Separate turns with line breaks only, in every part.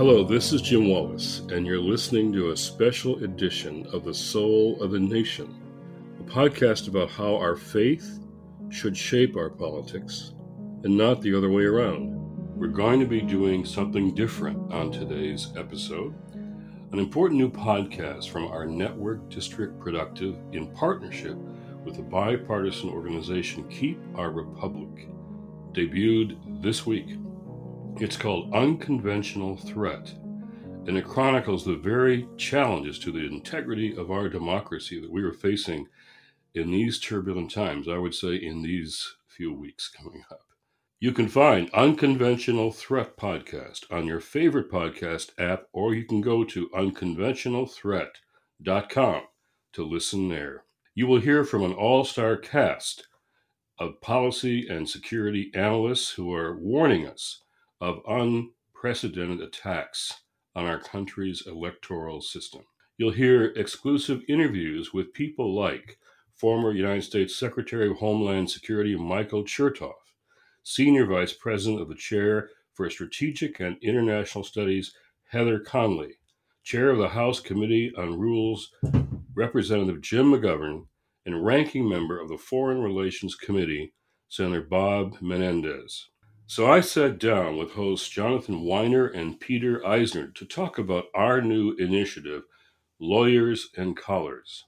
Hello, this is Jim Wallis, and you're listening to a special edition of The Soul of the Nation, a podcast about how our faith should shape our politics and not the other way around. We're going to be doing something different on today's episode. An important new podcast from our network, District Productive, in partnership with the bipartisan organization Keep Our Republic, debuted this week. It's called Unconventional Threat, and it chronicles the very challenges to the integrity of our democracy that we are facing in these turbulent times, I would say in these few weeks coming up. You can find Unconventional Threat Podcast on your favorite podcast app, or you can go to unconventionalthreat.com to listen there. You will hear from an all star cast of policy and security analysts who are warning us of unprecedented attacks on our country's electoral system. You'll hear exclusive interviews with people like former United States Secretary of Homeland Security Michael Chertoff, Senior Vice President of the Chair for Strategic and International Studies Heather Conley, Chair of the House Committee on Rules Representative Jim McGovern, and Ranking Member of the Foreign Relations Committee Senator Bob Menendez. So I sat down with hosts Jonathan Winer and Peter Eisner to talk about our new initiative, Lawyers and Collars.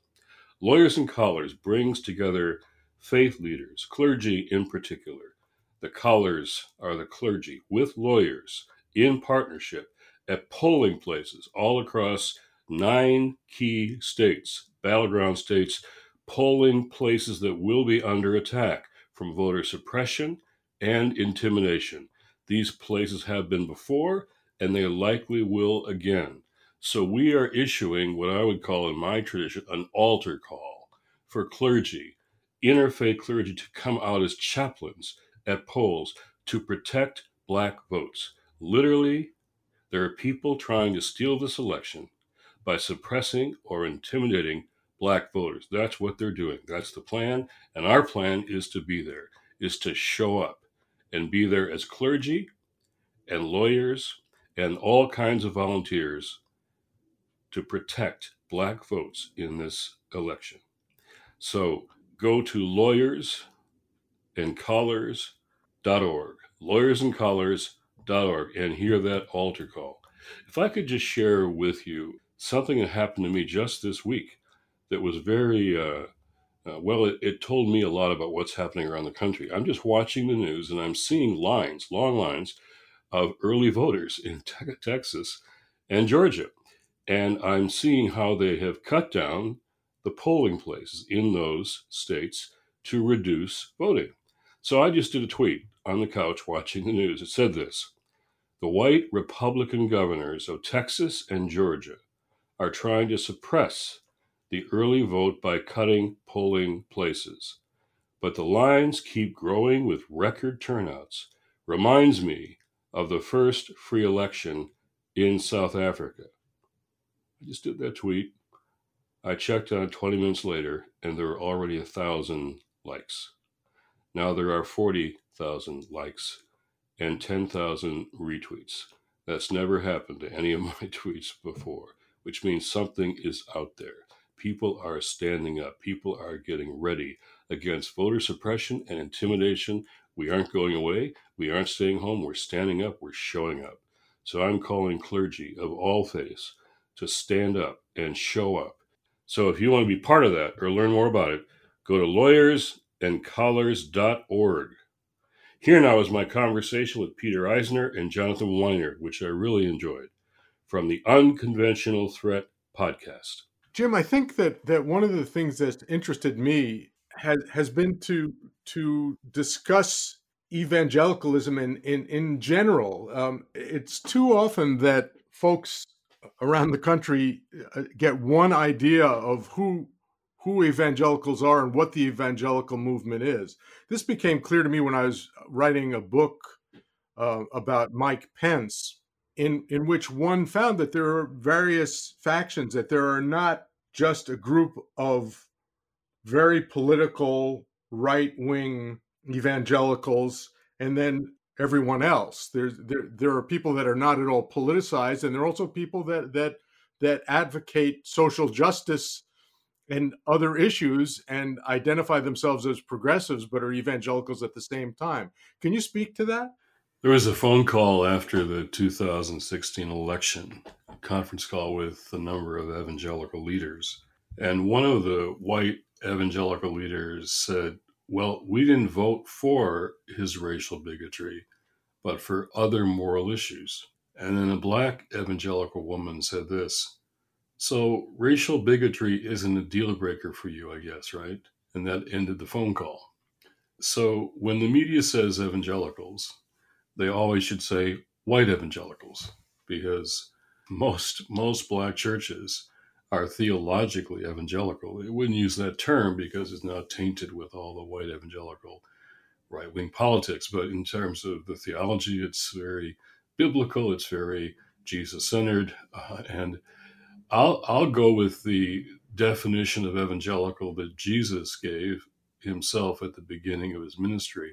Lawyers and Collars brings together faith leaders, clergy in particular. The collars are the clergy with lawyers in partnership at polling places all across nine key states, battleground states, polling places that will be under attack from voter suppression and intimidation. These places have been before, and they likely will again. So we are issuing what I would call, in my tradition, an altar call for clergy, interfaith clergy, to come out as chaplains at polls to protect black votes. Literally, there are people trying to steal this election by suppressing or intimidating black voters. That's what they're doing. That's the plan. And our plan is to be there, is to show up and be there as clergy and lawyers and all kinds of volunteers to protect black votes in this election. So go to lawyers and collars.org, lawyers and collars.org, and hear that altar call. If I could just share with you something that happened to me just this week that was very uh, uh, well, it, it told me a lot about what's happening around the country. I'm just watching the news and I'm seeing lines, long lines of early voters in te- Texas and Georgia. And I'm seeing how they have cut down the polling places in those states to reduce voting. So I just did a tweet on the couch watching the news. It said this The white Republican governors of Texas and Georgia are trying to suppress the early vote by cutting polling places. But the lines keep growing with record turnouts. Reminds me of the first free election in South Africa. I just did that tweet. I checked on it 20 minutes later, and there were already a thousand likes. Now there are 40,000 likes and 10,000 retweets. That's never happened to any of my tweets before, which means something is out there. People are standing up. People are getting ready against voter suppression and intimidation. We aren't going away. We aren't staying home. We're standing up. We're showing up. So I'm calling clergy of all faiths to stand up and show up. So if you want to be part of that or learn more about it, go to lawyersandcollars.org. Here now is my conversation with Peter Eisner and Jonathan Winer, which I really enjoyed, from the Unconventional Threat podcast.
Jim, I think that that one of the things that's interested me has has been to to discuss evangelicalism in in in general. Um, it's too often that folks around the country uh, get one idea of who who evangelicals are and what the evangelical movement is. This became clear to me when I was writing a book uh, about Mike Pence in in which one found that there are various factions that there are not just a group of very political right wing evangelicals and then everyone else. There's there there are people that are not at all politicized, and there are also people that that that advocate social justice and other issues and identify themselves as progressives but are evangelicals at the same time. Can you speak to that?
There was a phone call after the 2016 election, a conference call with a number of evangelical leaders. And one of the white evangelical leaders said, Well, we didn't vote for his racial bigotry, but for other moral issues. And then a black evangelical woman said this So, racial bigotry isn't a deal breaker for you, I guess, right? And that ended the phone call. So, when the media says evangelicals, they always should say white evangelicals because most most black churches are theologically evangelical. It wouldn't use that term because it's now tainted with all the white evangelical right wing politics. But in terms of the theology, it's very biblical. It's very Jesus centered, uh, and I'll I'll go with the definition of evangelical that Jesus gave himself at the beginning of his ministry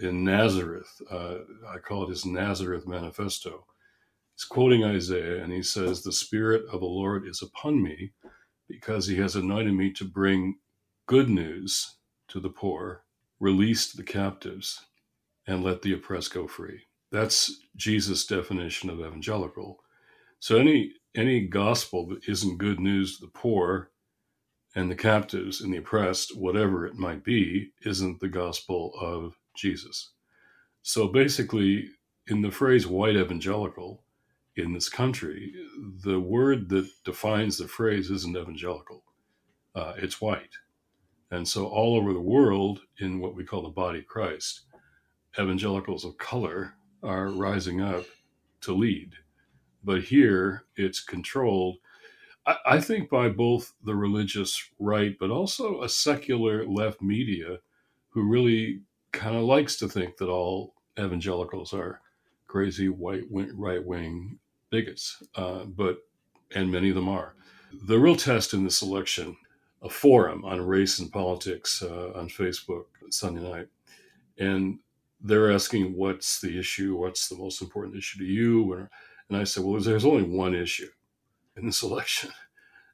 in Nazareth. Uh, I call it his Nazareth Manifesto. He's quoting Isaiah and he says, The Spirit of the Lord is upon me because he has anointed me to bring good news to the poor, release the captives, and let the oppressed go free. That's Jesus' definition of evangelical. So any any gospel that isn't good news to the poor and the captives and the oppressed, whatever it might be, isn't the gospel of Jesus. So basically, in the phrase white evangelical in this country, the word that defines the phrase isn't evangelical, uh, it's white. And so, all over the world, in what we call the body of Christ, evangelicals of color are rising up to lead. But here, it's controlled, I, I think, by both the religious right, but also a secular left media who really kind of likes to think that all evangelicals are crazy white right wing bigots, uh, but and many of them are. The real test in this election, a forum on race and politics uh, on Facebook Sunday night, and they're asking what's the issue, what's the most important issue to you, and I said, well, there's only one issue in this election,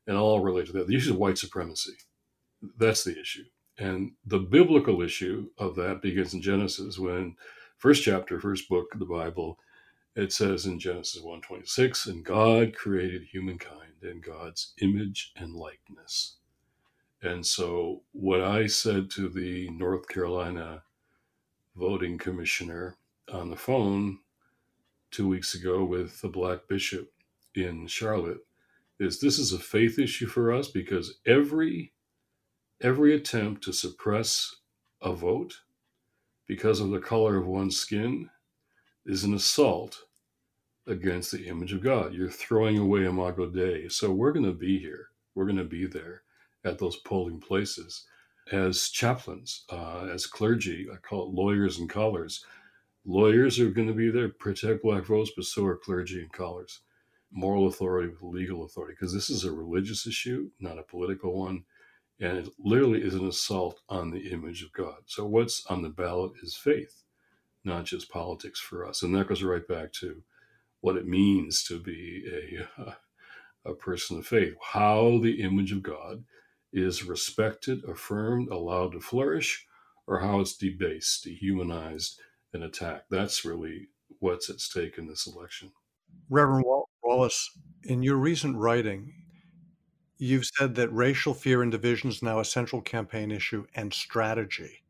and all related to that. The issue is white supremacy. That's the issue. And the biblical issue of that begins in Genesis when first chapter, first book of the Bible, it says in Genesis 1:26, and God created humankind in God's image and likeness. And so what I said to the North Carolina voting commissioner on the phone two weeks ago with the black bishop in Charlotte is this is a faith issue for us because every Every attempt to suppress a vote because of the color of one's skin is an assault against the image of God. You're throwing away Imago Dei. So we're going to be here. We're going to be there at those polling places as chaplains, uh, as clergy. I call it lawyers and collars. Lawyers are going to be there, protect black votes, but so are clergy and collars. Moral authority with legal authority, because this is a religious issue, not a political one. And it literally is an assault on the image of God. So, what's on the ballot is faith, not just politics for us. And that goes right back to what it means to be a, a person of faith, how the image of God is respected, affirmed, allowed to flourish, or how it's debased, dehumanized, and attacked. That's really what's at stake in this election.
Reverend Wallis, in your recent writing, You've said that racial fear and division is now a central campaign issue and strategy,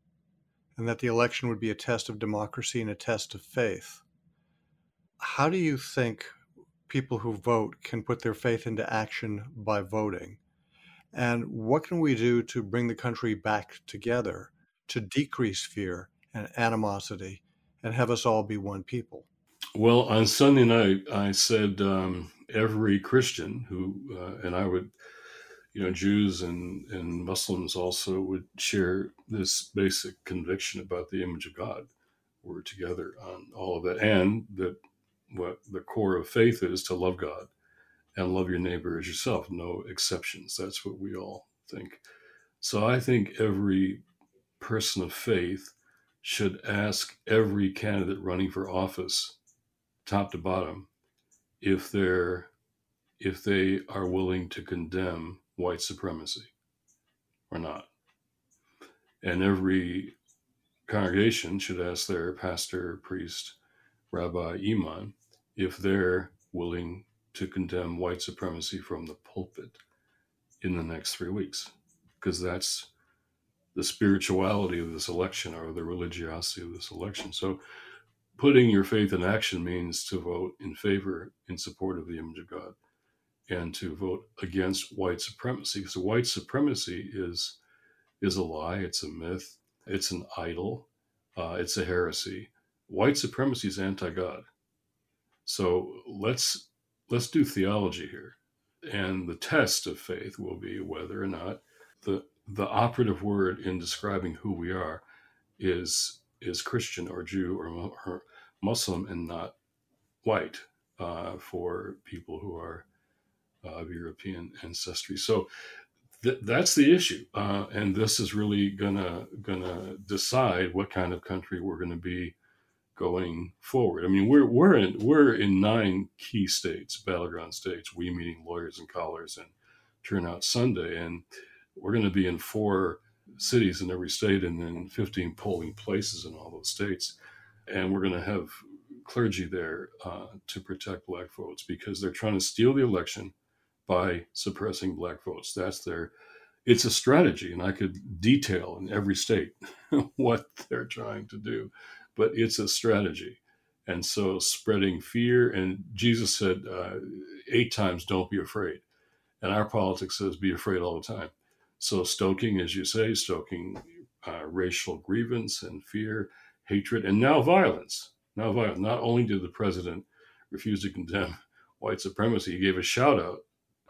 and that the election would be a test of democracy and a test of faith. How do you think people who vote can put their faith into action by voting? And what can we do to bring the country back together to decrease fear and animosity and have us all be one people?
Well, on Sunday night, I said um, every Christian who, uh, and I would you know, Jews and, and Muslims also would share this basic conviction about the image of God. We're together on all of that. And that what the core of faith is to love God and love your neighbor as yourself, no exceptions. That's what we all think. So I think every person of faith should ask every candidate running for office, top to bottom, if they're if they are willing to condemn white supremacy or not. And every congregation should ask their pastor, priest, rabbi, imam if they're willing to condemn white supremacy from the pulpit in the next three weeks, because that's the spirituality of this election or the religiosity of this election. So, putting your faith in action means to vote in favor, in support of the image of God, and to vote against white supremacy. Because white supremacy is is a lie, it's a myth, it's an idol, uh, it's a heresy. White supremacy is anti-God. So let's let's do theology here, and the test of faith will be whether or not the the operative word in describing who we are is is Christian or Jew or, or Muslim and not white uh, for people who are uh, of European ancestry. So th- that's the issue, uh, and this is really gonna gonna decide what kind of country we're to be going forward. I mean, we're we're in we're in nine key states, battleground states. We meaning lawyers and collars and turnout Sunday, and we're going to be in four cities in every state and then 15 polling places in all those states. And we're going to have clergy there uh, to protect black votes because they're trying to steal the election by suppressing black votes. That's their, it's a strategy. And I could detail in every state what they're trying to do, but it's a strategy. And so spreading fear, and Jesus said uh, eight times, don't be afraid. And our politics says be afraid all the time. So, stoking, as you say, stoking uh, racial grievance and fear, hatred, and now violence. Now, violence. Not only did the president refuse to condemn white supremacy, he gave a shout out,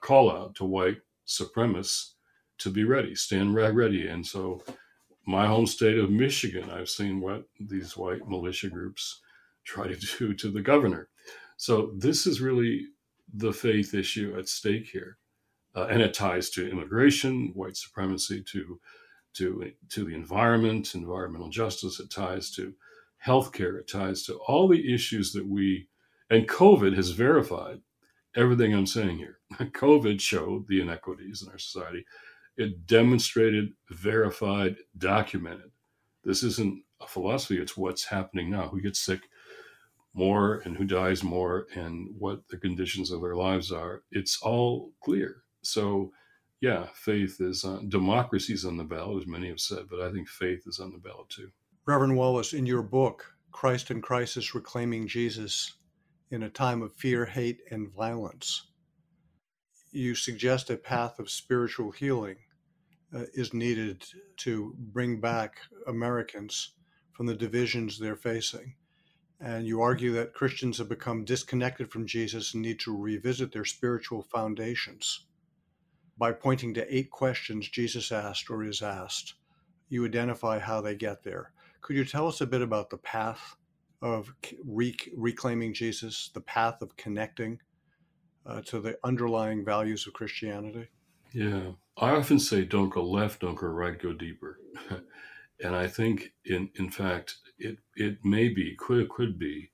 call out to white supremacists to be ready, stand ready. And so, my home state of Michigan, I've seen what these white militia groups try to do to the governor. So, this is really the faith issue at stake here uh, and it ties to immigration, white supremacy, to to to the environment, environmental justice. It ties to healthcare. It ties to all the issues that we and COVID has verified everything I'm saying here. COVID showed the inequities in our society. It demonstrated, verified, documented. This isn't a philosophy, it's what's happening now. Who gets sick more and who dies more and what the conditions of their lives are. It's all clear. So, yeah, faith is on democracy is on the ballot, as many have said, but I think faith is on the ballot too.
Reverend Wallis, in your book, Christ in Crisis Reclaiming Jesus in a Time of Fear, Hate, and Violence, you suggest a path of spiritual healing uh, is needed to bring back Americans from the divisions they're facing. And you argue that Christians have become disconnected from Jesus and need to revisit their spiritual foundations by pointing to eight questions Jesus asked or is asked, you identify how they get there. Could you tell us a bit about the path of rec- reclaiming Jesus, the path of connecting uh, to the underlying values of Christianity?
Yeah. I often say don't go left, don't go right, go deeper. and I think in in fact it it may be, could could be,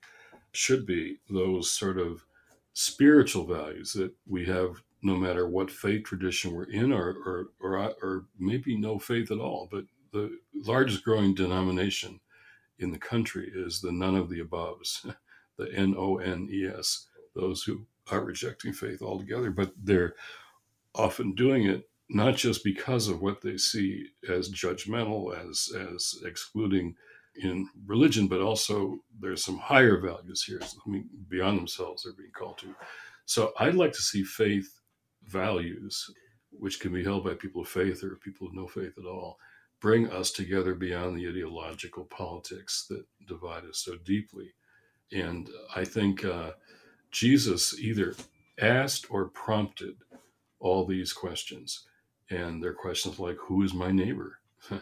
should be those sort of spiritual values that we have no matter what faith tradition we're in, or, or, or, or maybe no faith at all. But the largest growing denomination in the country is the none of the aboves, the N O N E S, those who are rejecting faith altogether. But they're often doing it not just because of what they see as judgmental, as, as excluding in religion, but also there's some higher values here. I mean, beyond themselves, they're being called to. So I'd like to see faith values, which can be held by people of faith or people of no faith at all, bring us together beyond the ideological politics that divide us so deeply. And I think uh, Jesus either asked or prompted all these questions. And they're questions like Who is my neighbor?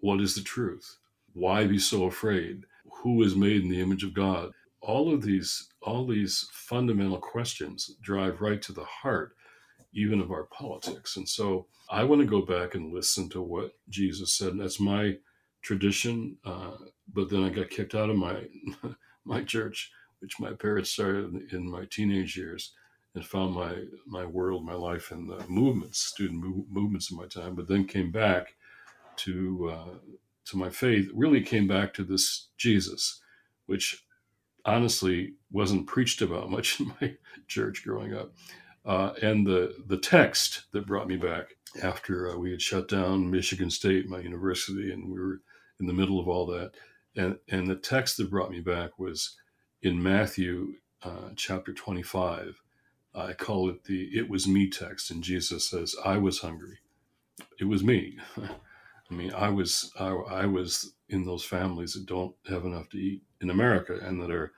what is the truth? Why be so afraid? Who is made in the image of God? All of these, all these fundamental questions drive right to the heart even of our politics. And so I want to go back and listen to what Jesus said. And that's my tradition. Uh, but then I got kicked out of my my church, which my parents started in my teenage years, and found my my world, my life in the movements, student move, movements of my time. But then came back to uh, to my faith. Really came back to this Jesus, which honestly wasn't preached about much in my church growing up. Uh, and the the text that brought me back after uh, we had shut down Michigan State, my university, and we were in the middle of all that. And and the text that brought me back was in Matthew uh, chapter 25. I call it the "It was me" text, and Jesus says, "I was hungry. It was me." I mean, I was I, I was in those families that don't have enough to eat in America, and that are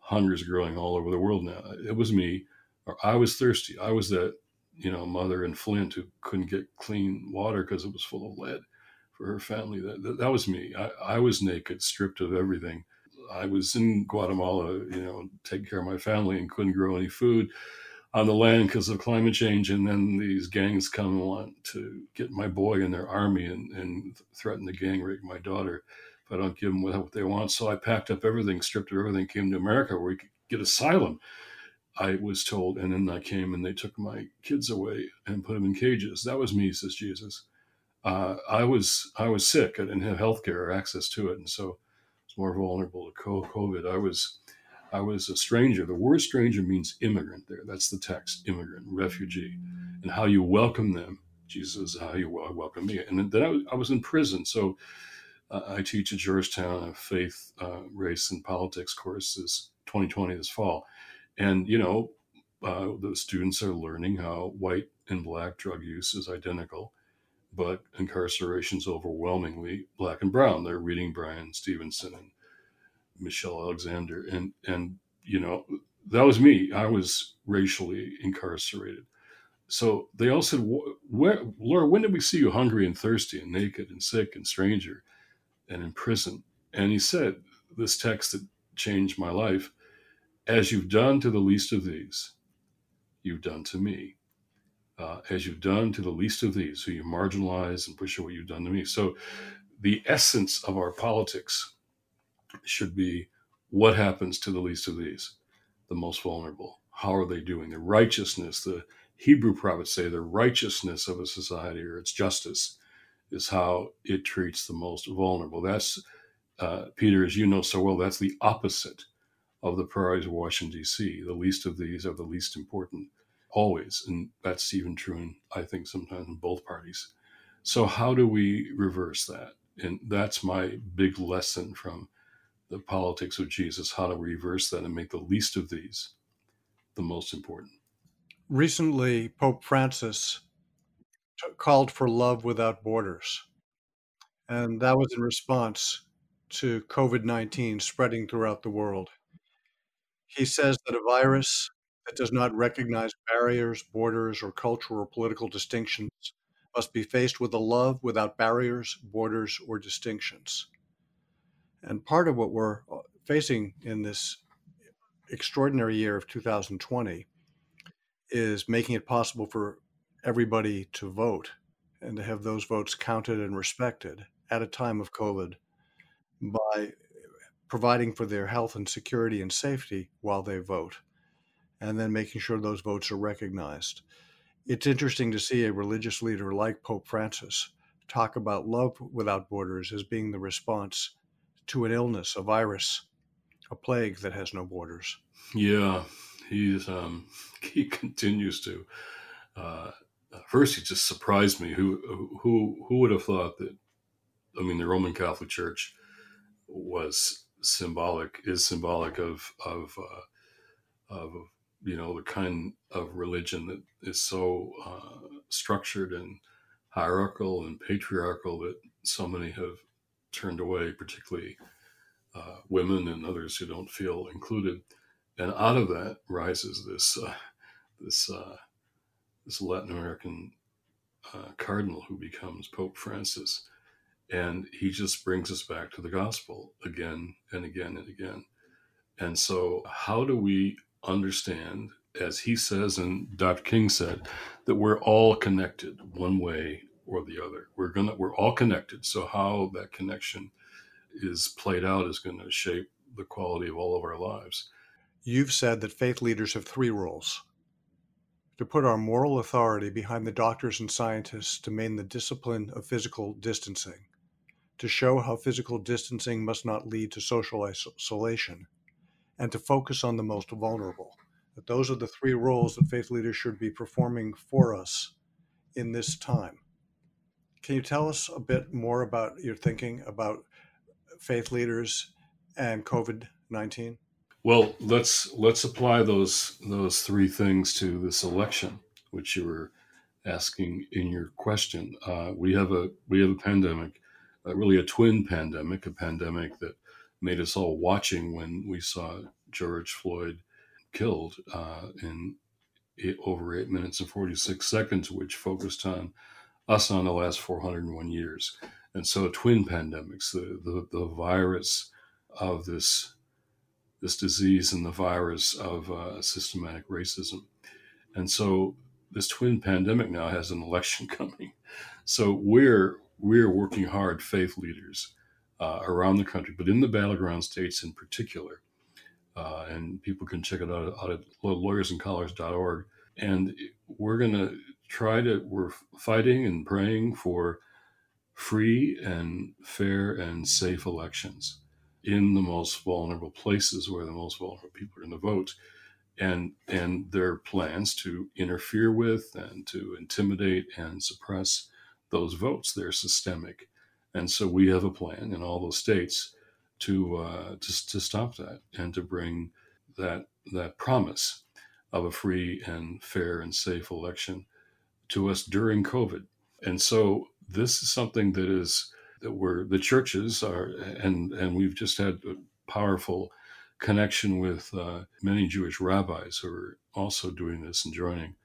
hunger's growing all over the world now. It was me, or I was thirsty. I was that you know mother in Flint who couldn't get clean water because it was full of lead for her family. That that, that was me. I, I was naked, stripped of everything. I was in Guatemala, you know, taking care of my family and couldn't grow any food on the land because of climate change. And then these gangs come and want to get my boy in their army and, and threaten to gang rape my daughter if I don't give them what they want. So I packed up everything, stripped of everything, came to America where we could get asylum. I was told, and then I came and they took my kids away and put them in cages. That was me, says Jesus. Uh, I was I was sick. I didn't have health care or access to it, and so I was more vulnerable to COVID. I was I was a stranger. The word stranger means immigrant there. That's the text immigrant, refugee. And how you welcome them, Jesus, how you welcome me. And then I, I was in prison. So uh, I teach at Georgetown a faith, uh, race, and politics course this 2020 this fall. And, you know, uh, the students are learning how white and black drug use is identical, but incarceration is overwhelmingly black and brown. They're reading Bryan Stevenson and Michelle Alexander, and and you know that was me. I was racially incarcerated. So they all said, "Where, Laura, when did we see you hungry and thirsty and naked and sick and stranger and in prison?" And he said, "This text that changed my life, as you've done to the least of these, you've done to me." Uh, as you've done to the least of these, who you marginalize and push away, what you've done to me. So, the essence of our politics should be what happens to the least of these, the most vulnerable? How are they doing? The righteousness, the Hebrew prophets say the righteousness of a society or its justice is how it treats the most vulnerable. That's, uh, Peter, as you know so well, that's the opposite of the priorities of Washington, D.C. The least of these are the least important always. And that's even true in, I think, sometimes in both parties. So, how do we reverse that? And that's my big lesson from the politics of Jesus, how to reverse that and make the least of these the most important.
Recently, Pope Francis t- called for love without borders. And that was in response to COVID 19 spreading throughout the world. He says that a virus that does not recognize barriers, borders, or cultural or political distinctions must be faced with a love without barriers, borders, or distinctions. And part of what we're uh, facing in this extraordinary year of 2020 is making it possible for everybody to vote and to have those votes counted and respected at a time of COVID by providing for their health and security and safety while they vote, and then making sure those votes are recognized. It's interesting to see a religious leader like Pope Francis talk about love without borders as being the response to an illness, a virus, a plague that has no borders.
Yeah, he's um, he continues to. Uh, first, he just surprised me. Who who who would have thought that? I mean, the Roman Catholic Church was symbolic is symbolic of of uh, of you know the kind of religion that is so uh, structured and hierarchical and patriarchal that so many have turned away, particularly uh, women and others who don't feel included. And out of that rises this uh, this uh, this Latin American uh, cardinal who becomes Pope Francis, and he just brings us back to the gospel again and again and again. And so, how do we understand, as he says and Dr. King said, that we're all connected one way or the other. We're gonna we're all connected. So how that connection is played out is going to shape the quality of all of our lives.
You've said that faith leaders have three roles to put our moral authority behind the doctors and scientists to maintain the discipline of physical distancing, to show how physical distancing must not lead to social isolation, and to focus on the most vulnerable. That those are the three roles that faith leaders should be performing for us in this time. Can you tell us a bit more about your thinking about faith leaders and COVID 19?
Well, let's let's apply those those three things to this election, which you were asking in your question. Uh, we have a we have a pandemic, really a twin pandemic, a pandemic that made us all watching when we saw George Floyd killed uh, in eight, over eight minutes and forty six seconds, which focused on us on the last four hundred and one years, and so twin pandemics, the the, the virus of this this disease and the virus of uh, systematic racism. And so this twin pandemic now has an election coming. So we're we're working hard, faith leaders uh, around the country, but in the battleground states in particular. Uh, and people can check it out, out at lawyersandcollars.org. And we're going to try to, we're fighting and praying for free and fair and safe elections in the most vulnerable places where the most vulnerable people are going to vote and and their plans to interfere with and to intimidate and suppress those votes they're systemic. And so we have a plan in all those states to uh, to, to stop that and to bring that that promise of a free and fair and safe election to us during covid. And so this is something that is that we're the churches are, and and we've just had a powerful connection with uh, many Jewish rabbis who are also doing this and joining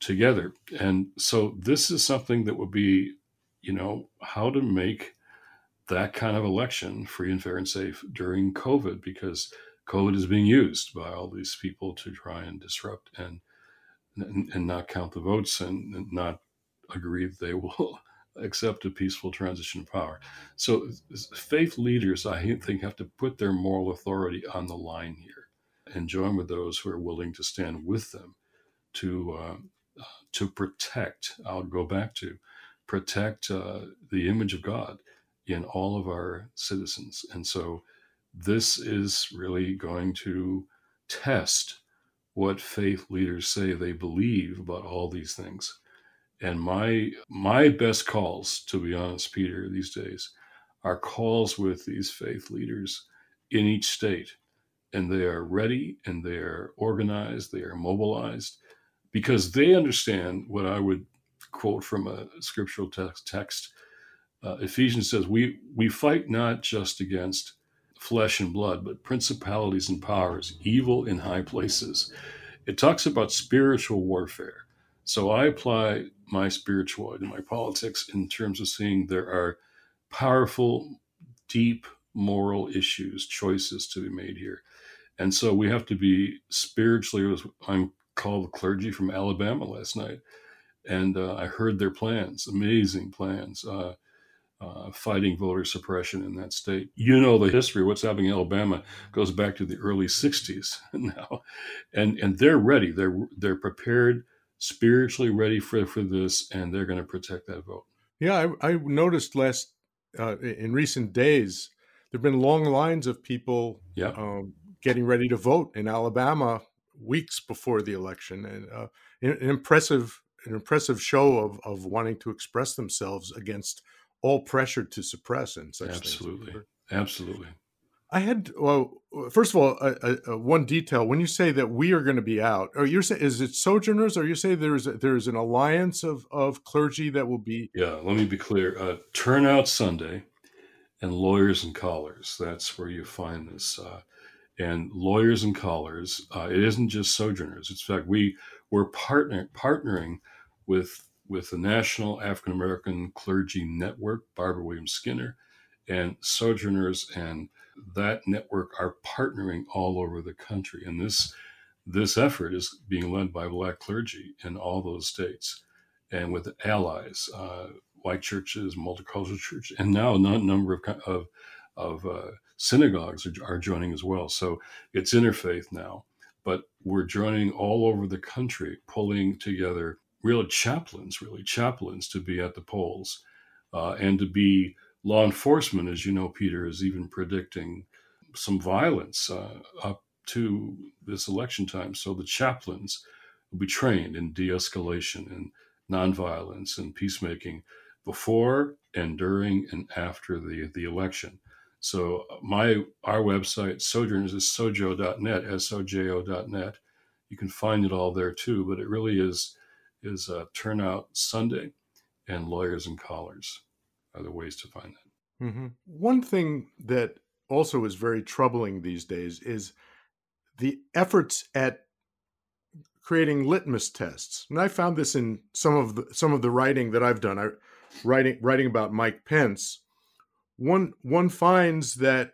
together. And so this is something that would be, you know, how to make that kind of election free and fair and safe during COVID because COVID is being used by all these people to try and disrupt and and, not count the votes and, and not agree that they will accept a peaceful transition of power. So, faith leaders, I think, have to put their moral authority on the line here and join with those who are willing to stand with them to uh, to protect. I'll go back to protect uh, the image of God in all of our citizens, and so this is really going to test what faith leaders say they believe about all these things and my my best calls, to be honest, Peter, these days, are calls with these faith leaders in each state. And they are ready and they are organized, they are mobilized, because they understand what I would quote from a scriptural text. text. Uh, Ephesians says, we, we fight not just against flesh and blood, but principalities and powers, evil in high places. It talks about spiritual warfare. So I apply my spirituality, my politics, in terms of seeing there are powerful, deep moral issues, choices to be made here. And so we have to be spiritually, I'm called the clergy from Alabama last night, and uh, I heard their plans, amazing plans. Uh, uh, fighting voter suppression in that state. You know the history. What's happening in Alabama goes back to the early '60s now, and and they're ready. They're they're prepared spiritually ready for, for this, and they're going to protect that vote.
Yeah, I, I noticed last uh, in recent days there've been long lines of people
yeah.
um, getting ready to vote in Alabama weeks before the election, and uh, an impressive an impressive show of of wanting to express themselves against all pressure to suppress and such
absolutely
things.
absolutely
I had well, first of all, uh, uh, one detail. When you say that we are going to be out, or you're saying is it sojourners, or you say there's a, there's an alliance of of clergy that will be?
Yeah, let me be clear. Uh, Turnout Sunday, and lawyers and collars. That's where you find this. Uh, and lawyers and collars. Uh, it isn't just sojourners. In fact, we we're partner partnering with with the National African American Clergy Network, Barbara Williams Skinner, and sojourners and that network are partnering all over the country. And this this effort is being led by black clergy in all those states and with allies, uh, white churches, multicultural churches, and now a number of, of, of uh, synagogues are, are joining as well. So it's interfaith now, but we're joining all over the country, pulling together real chaplains, really chaplains to be at the polls uh, and to be law enforcement. As you know, Peter is even predicting some violence uh, up to this election time. So the chaplains will be trained in de escalation and nonviolence and peacemaking before and during and after the, the election. So my our website, Sojourners, is sojo.net, S-O-J-O.net. You can find it all there too, but it really is is uh, Turnout Sunday and Lawyers and Collars are the ways to find that.
Mm-hmm. One thing that also is very troubling these days is the efforts at creating litmus tests. And I found this in some of the some of the writing that I've done. I writing writing about Mike Pence. One one finds that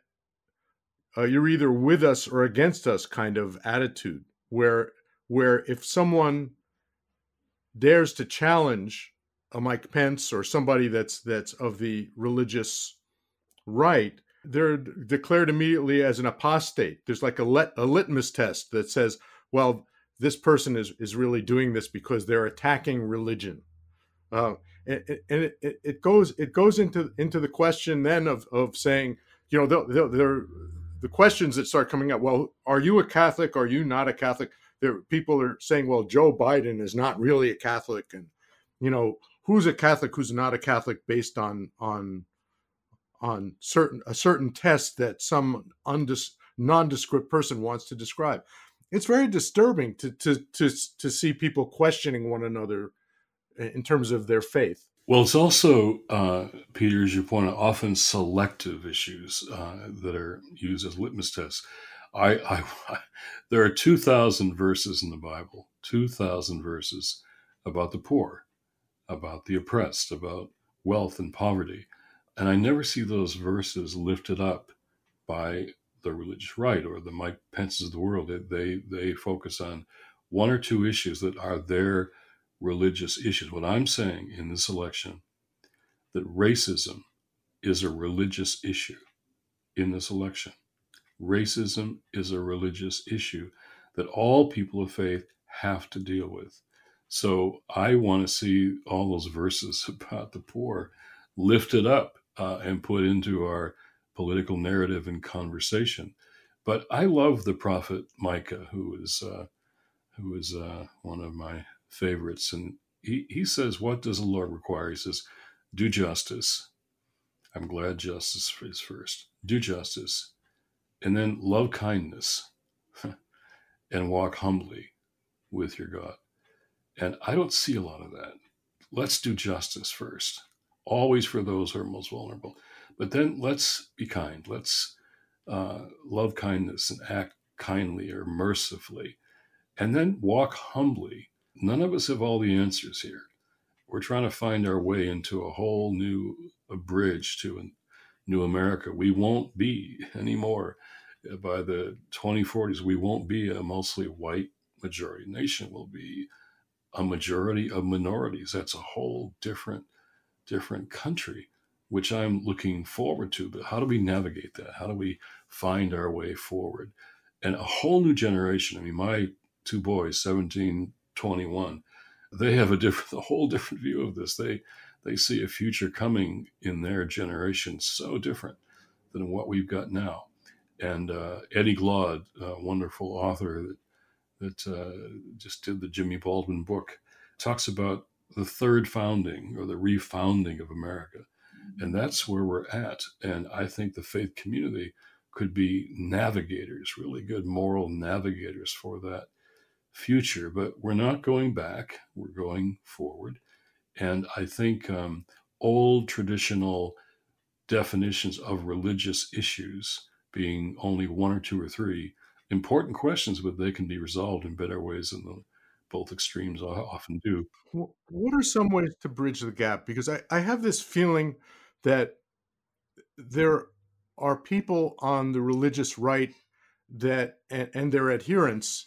uh, you're either with us or against us kind of attitude where where if someone dares to challenge a Mike Pence or somebody that's that's of the religious right, they're declared immediately as an apostate. There's like a, lit, a litmus test that says, well, this person is is really doing this because they're attacking religion. Uh, and, and it, it, goes it goes into into the question then of of saying, you know, they're, they're, the questions that start coming up. Well, are you a Catholic? Are you not a Catholic? There, people are saying, well, Joe Biden is not really a Catholic, and you know, who's a Catholic, who's not a Catholic, based on on on certain a certain test that some undis, nondescript person wants to describe. It's very disturbing to to to to see people questioning one another in terms of their faith.
Well, it's also, uh, Peter, as you point out, often selective issues uh, that are used as litmus tests. I, I, there are 2,000 verses in the Bible, 2,000 verses about the poor, about the oppressed, about wealth and poverty. And I never see those verses lifted up by the religious right or the Mike Pences of the world. They, they focus on one or two issues that are their religious issues. What I'm saying in this election, that racism is a religious issue in this election racism is a religious issue that all people of faith have to deal with. So I want to see all those verses about the poor lifted up uh, and put into our political narrative and conversation. But I love the prophet Micah, who is uh, who is uh, one of my favorites, and he he says, "What does the Lord require?" He says, "Do justice." I'm glad justice is first. Do justice, and then love kindness and walk humbly with your God. And I don't see a lot of that. Let's do justice first, always for those who are most vulnerable. But then let's be kind. Let's uh, love kindness and act kindly or mercifully. And then walk humbly. None of us have all the answers here. We're trying to find our way into a whole new a bridge to a new America. We won't be anymore uh, by the 2040s, we won't be a mostly white majority nation. We'll be a majority of minorities. That's a whole different, different country, which I'm looking forward to. But how do we navigate that? How do we find our way forward? And a whole new generation. I mean, my two boys, 17, 21, they have a different, a whole different view of this. They, they see a future coming in their generation so different than what we've got now and uh, Eddie Glaude, a wonderful author that, that uh, just did the Jimmy Baldwin book, talks about the third founding or the refounding of America. And that's where we're at. And I think the faith community could be navigators, really good moral navigators for that future. But we're not going back, we're going forward. And I think um, old traditional definitions of religious issues being only one or two or three important questions, but they can be resolved in better ways than the both extremes often do.
What are some ways to bridge the gap? Because I, I have this feeling that there are people on the religious right that and, and their adherents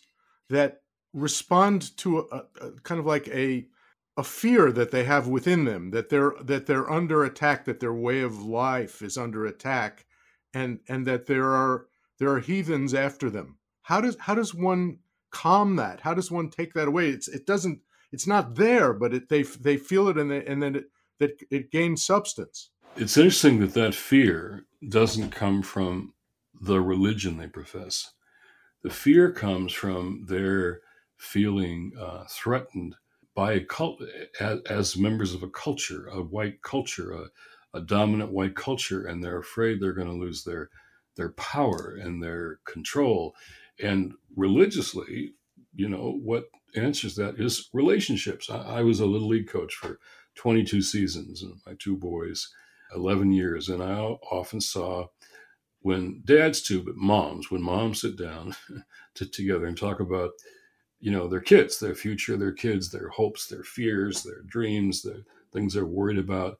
that respond to a, a, kind of like a a fear that they have within them that they're that they're under attack that their way of life is under attack and and that there are there are heathens after them. How does how does one calm that? How does one take that away? It's it doesn't it's not there, but it, they they feel it and they, and then it that it gains substance.
It's interesting that that fear doesn't come from the religion they profess. The fear comes from their feeling uh, threatened by a cult as, members of a culture, a white culture, a, a dominant white culture, and they're afraid they're going to lose their their power and their control. And religiously, you know, what answers that is relationships. I, I was a little league coach for 22 seasons, and my two boys, 11 years, and I often saw when dads too, but moms, when moms sit down to, together and talk about, you know, their kids, their future, their kids, their hopes, their fears, their dreams, the things they're worried about.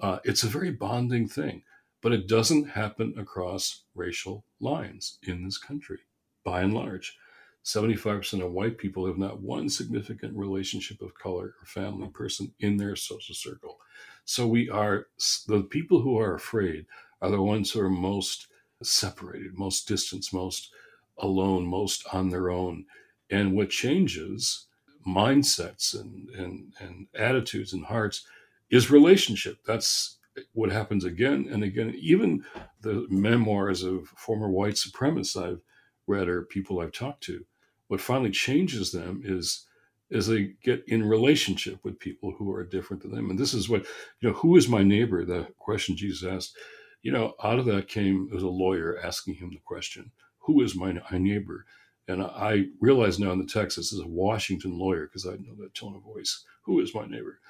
Uh, it's a very bonding thing, but it doesn't happen across racial lines in this country, by and large. 75% of white people have not one significant relationship of color or family person in their social circle. So we are, the people who are afraid are the ones who are most separated, most distant, most alone, most on their own. And what changes mindsets and, and, and attitudes and hearts is relationship. That's what happens again and again. Even the memoirs of former white supremacists I've read or people I've talked to, what finally changes them is as they get in relationship with people who are different than them. And this is what, you know, who is my neighbor? The question Jesus asked you know, out of that came as a lawyer asking him the question, who is my, my neighbor? And I realize now in the text this is a Washington lawyer because I know that tone of voice. Who is my neighbor?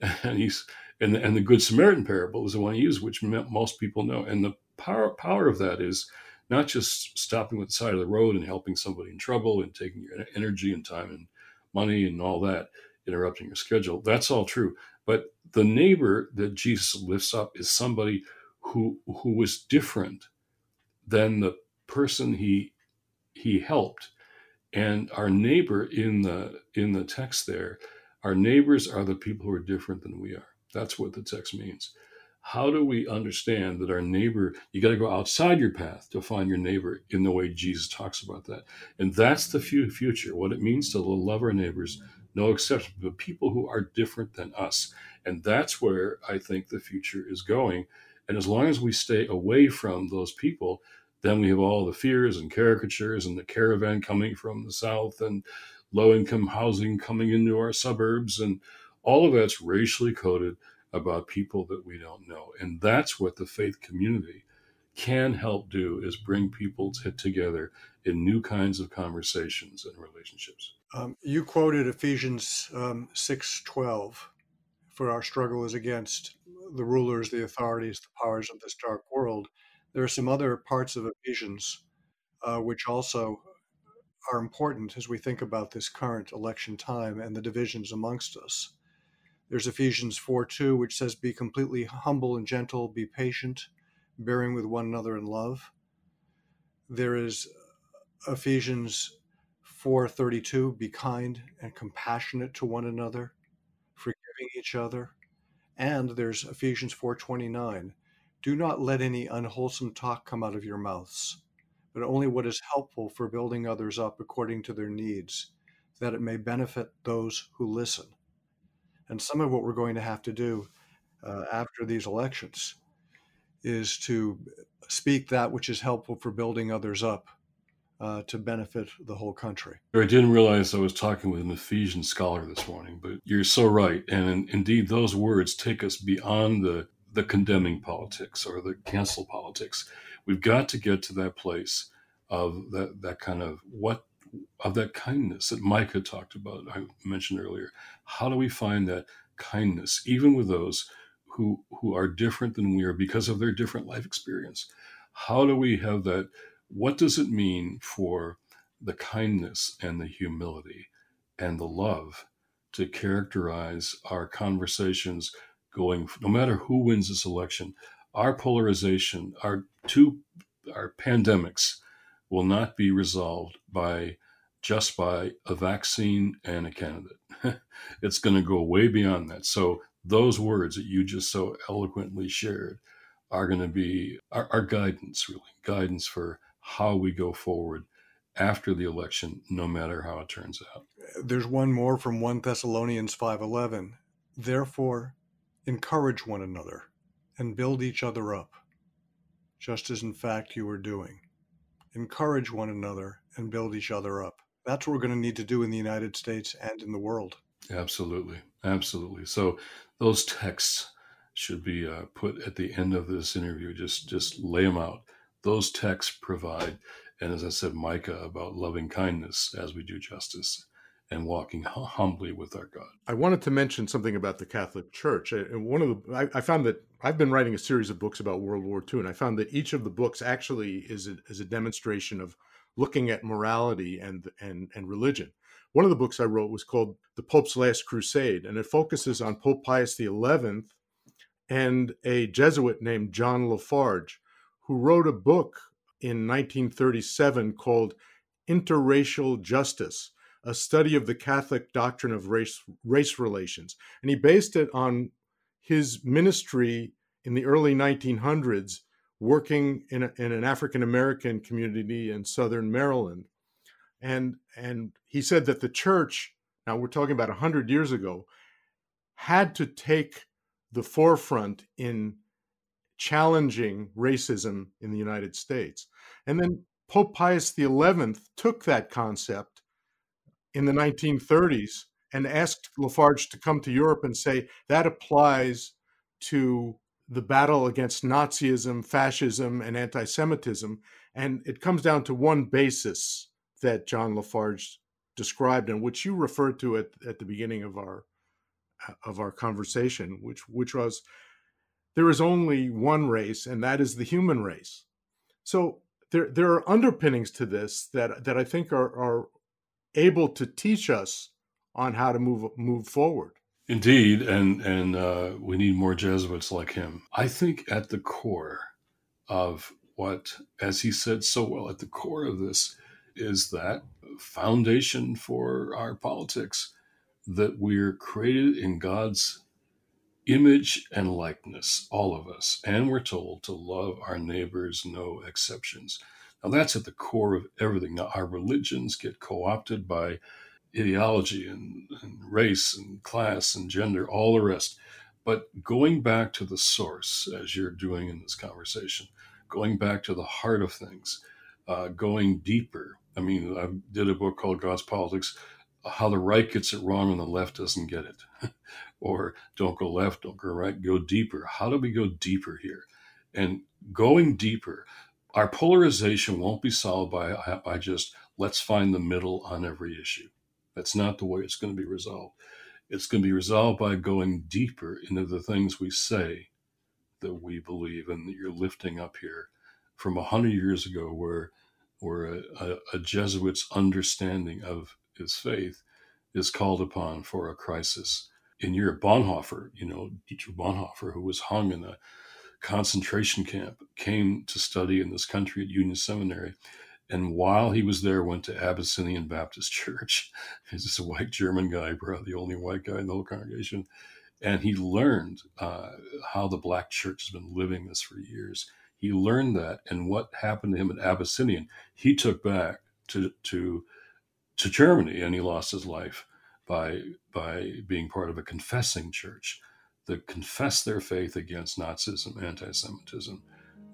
And he's and the, and the Good Samaritan parable is the one he used, which most people know. And the power power of that is not just stopping with the side of the road and helping somebody in trouble and taking your energy and time and money and all that, interrupting your schedule. That's all true. But the neighbor that Jesus lifts up is somebody who who was different than the person he he helped. And our neighbor in the in the text there our neighbors are the people who are different than we are. That's what the text means. How do we understand that our neighbor you got to go outside your path to find your neighbor in the way jesus talks about that? And that's the future what it means to love our neighbors no exception but people who are different than us. And that's where i think the future is going. And as long as we stay away from those people, then we have all the fears and caricatures and the caravan coming from the south and low income housing coming into our suburbs. And all of that's racially coded about people that we don't know. And that's what the faith community can help do is bring people t- together in new kinds of conversations and relationships.
Um, you quoted Ephesians um, 6.12 for our struggle is against the rulers, the authorities, the powers of this dark world. There are some other parts of Ephesians uh, which also are important as we think about this current election time and the divisions amongst us. There's Ephesians 4 2, which says, Be completely humble and gentle, be patient, bearing with one another in love. There is Ephesians 4:32 be kind and compassionate to one another forgiving each other. And there's Ephesians 4:29. Do not let any unwholesome talk come out of your mouths, but only what is helpful for building others up according to their needs, that it may benefit those who listen. And some of what we're going to have to do uh, after these elections is to speak that which is helpful for building others up uh, to benefit the whole country.
I didn't realize I was talking with an Ephesian scholar this morning, but you're so right. And in, indeed, those words take us beyond the, the condemning politics or the cancel politics. We've got to get to that place of that, that kind of what of that kindness that Micah talked about, I mentioned earlier. How do we find that kindness, even with those who who are different than we are because of their different life experience? How do we have that what does it mean for the kindness and the humility and the love to characterize our conversations going no matter who wins this election our polarization our two our pandemics will not be resolved by just by a vaccine and a candidate it's going to go way beyond that so those words that you just so eloquently shared are going to be our, our guidance, really, guidance for how we go forward after the election, no matter how it turns out.
There's one more from 1 Thessalonians 5:11. Therefore, encourage one another and build each other up, just as in fact you are doing. Encourage one another and build each other up. That's what we're going to need to do in the United States and in the world.
Absolutely. Absolutely. So those texts should be uh, put at the end of this interview. Just just lay them out. Those texts provide, and as I said, Micah about loving kindness as we do justice and walking humbly with our God.
I wanted to mention something about the Catholic Church. And one of the, I, I, found that I've been writing a series of books about World War II, and I found that each of the books actually is a, is a demonstration of looking at morality and and and religion. One of the books I wrote was called The Pope's Last Crusade, and it focuses on Pope Pius XI and a Jesuit named John Lafarge, who wrote a book in 1937 called Interracial Justice, a study of the Catholic doctrine of race, race relations. And he based it on his ministry in the early 1900s, working in, a, in an African American community in Southern Maryland. And, and he said that the church, now we're talking about 100 years ago, had to take the forefront in challenging racism in the United States. And then Pope Pius XI took that concept in the 1930s and asked Lafarge to come to Europe and say that applies to the battle against Nazism, fascism, and anti Semitism. And it comes down to one basis that John Lafarge described and which you referred to at, at the beginning of our of our conversation, which which was there is only one race, and that is the human race. So there there are underpinnings to this that that I think are are able to teach us on how to move move forward.
Indeed, and and uh, we need more Jesuits like him. I think at the core of what, as he said so well, at the core of this is that foundation for our politics that we're created in God's image and likeness, all of us, and we're told to love our neighbors, no exceptions. Now, that's at the core of everything. Now, our religions get co opted by ideology and, and, race and class and gender, all the rest. But going back to the source, as you're doing in this conversation, going back to the heart of things, uh, going deeper. I mean, I did a book called God's Politics how the right gets it wrong and the left doesn't get it. or don't go left, don't go right, go deeper. How do we go deeper here? And going deeper, our polarization won't be solved by, by just let's find the middle on every issue. That's not the way it's going to be resolved. It's going to be resolved by going deeper into the things we say that we believe and that you're lifting up here from a hundred years ago where where a, a, a Jesuit's understanding of his faith is called upon for a crisis. In your Bonhoeffer, you know, Dietrich Bonhoeffer, who was hung in a concentration camp, came to study in this country at Union Seminary. And while he was there, went to Abyssinian Baptist Church. He's just a white German guy, probably the only white guy in the whole congregation. And he learned uh, how the black church has been living this for years. He learned that, and what happened to him at Abyssinian, he took back to to to Germany, and he lost his life by by being part of a confessing church that confess their faith against Nazism, anti-Semitism,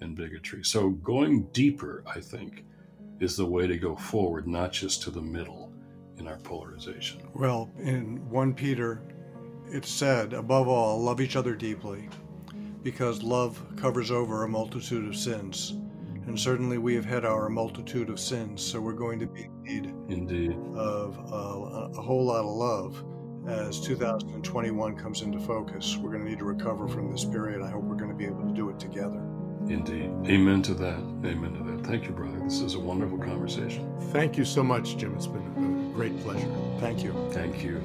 and bigotry. So going deeper, I think, is the way to go forward, not just to the middle in our polarization.
Well, in 1 Peter, it said, above all, love each other deeply, because love covers over a multitude of sins. And certainly we have had our multitude of sins, so we're going to be in need
Indeed.
of uh, a whole lot of love as 2021 comes into focus. We're going to need to recover from this period. I hope we're going to be able to do it together.
Indeed. Amen to that. Amen to that. Thank you, brother. This is a wonderful conversation.
Thank you so much, Jim. It's been a great pleasure.
Thank you.
Thank you.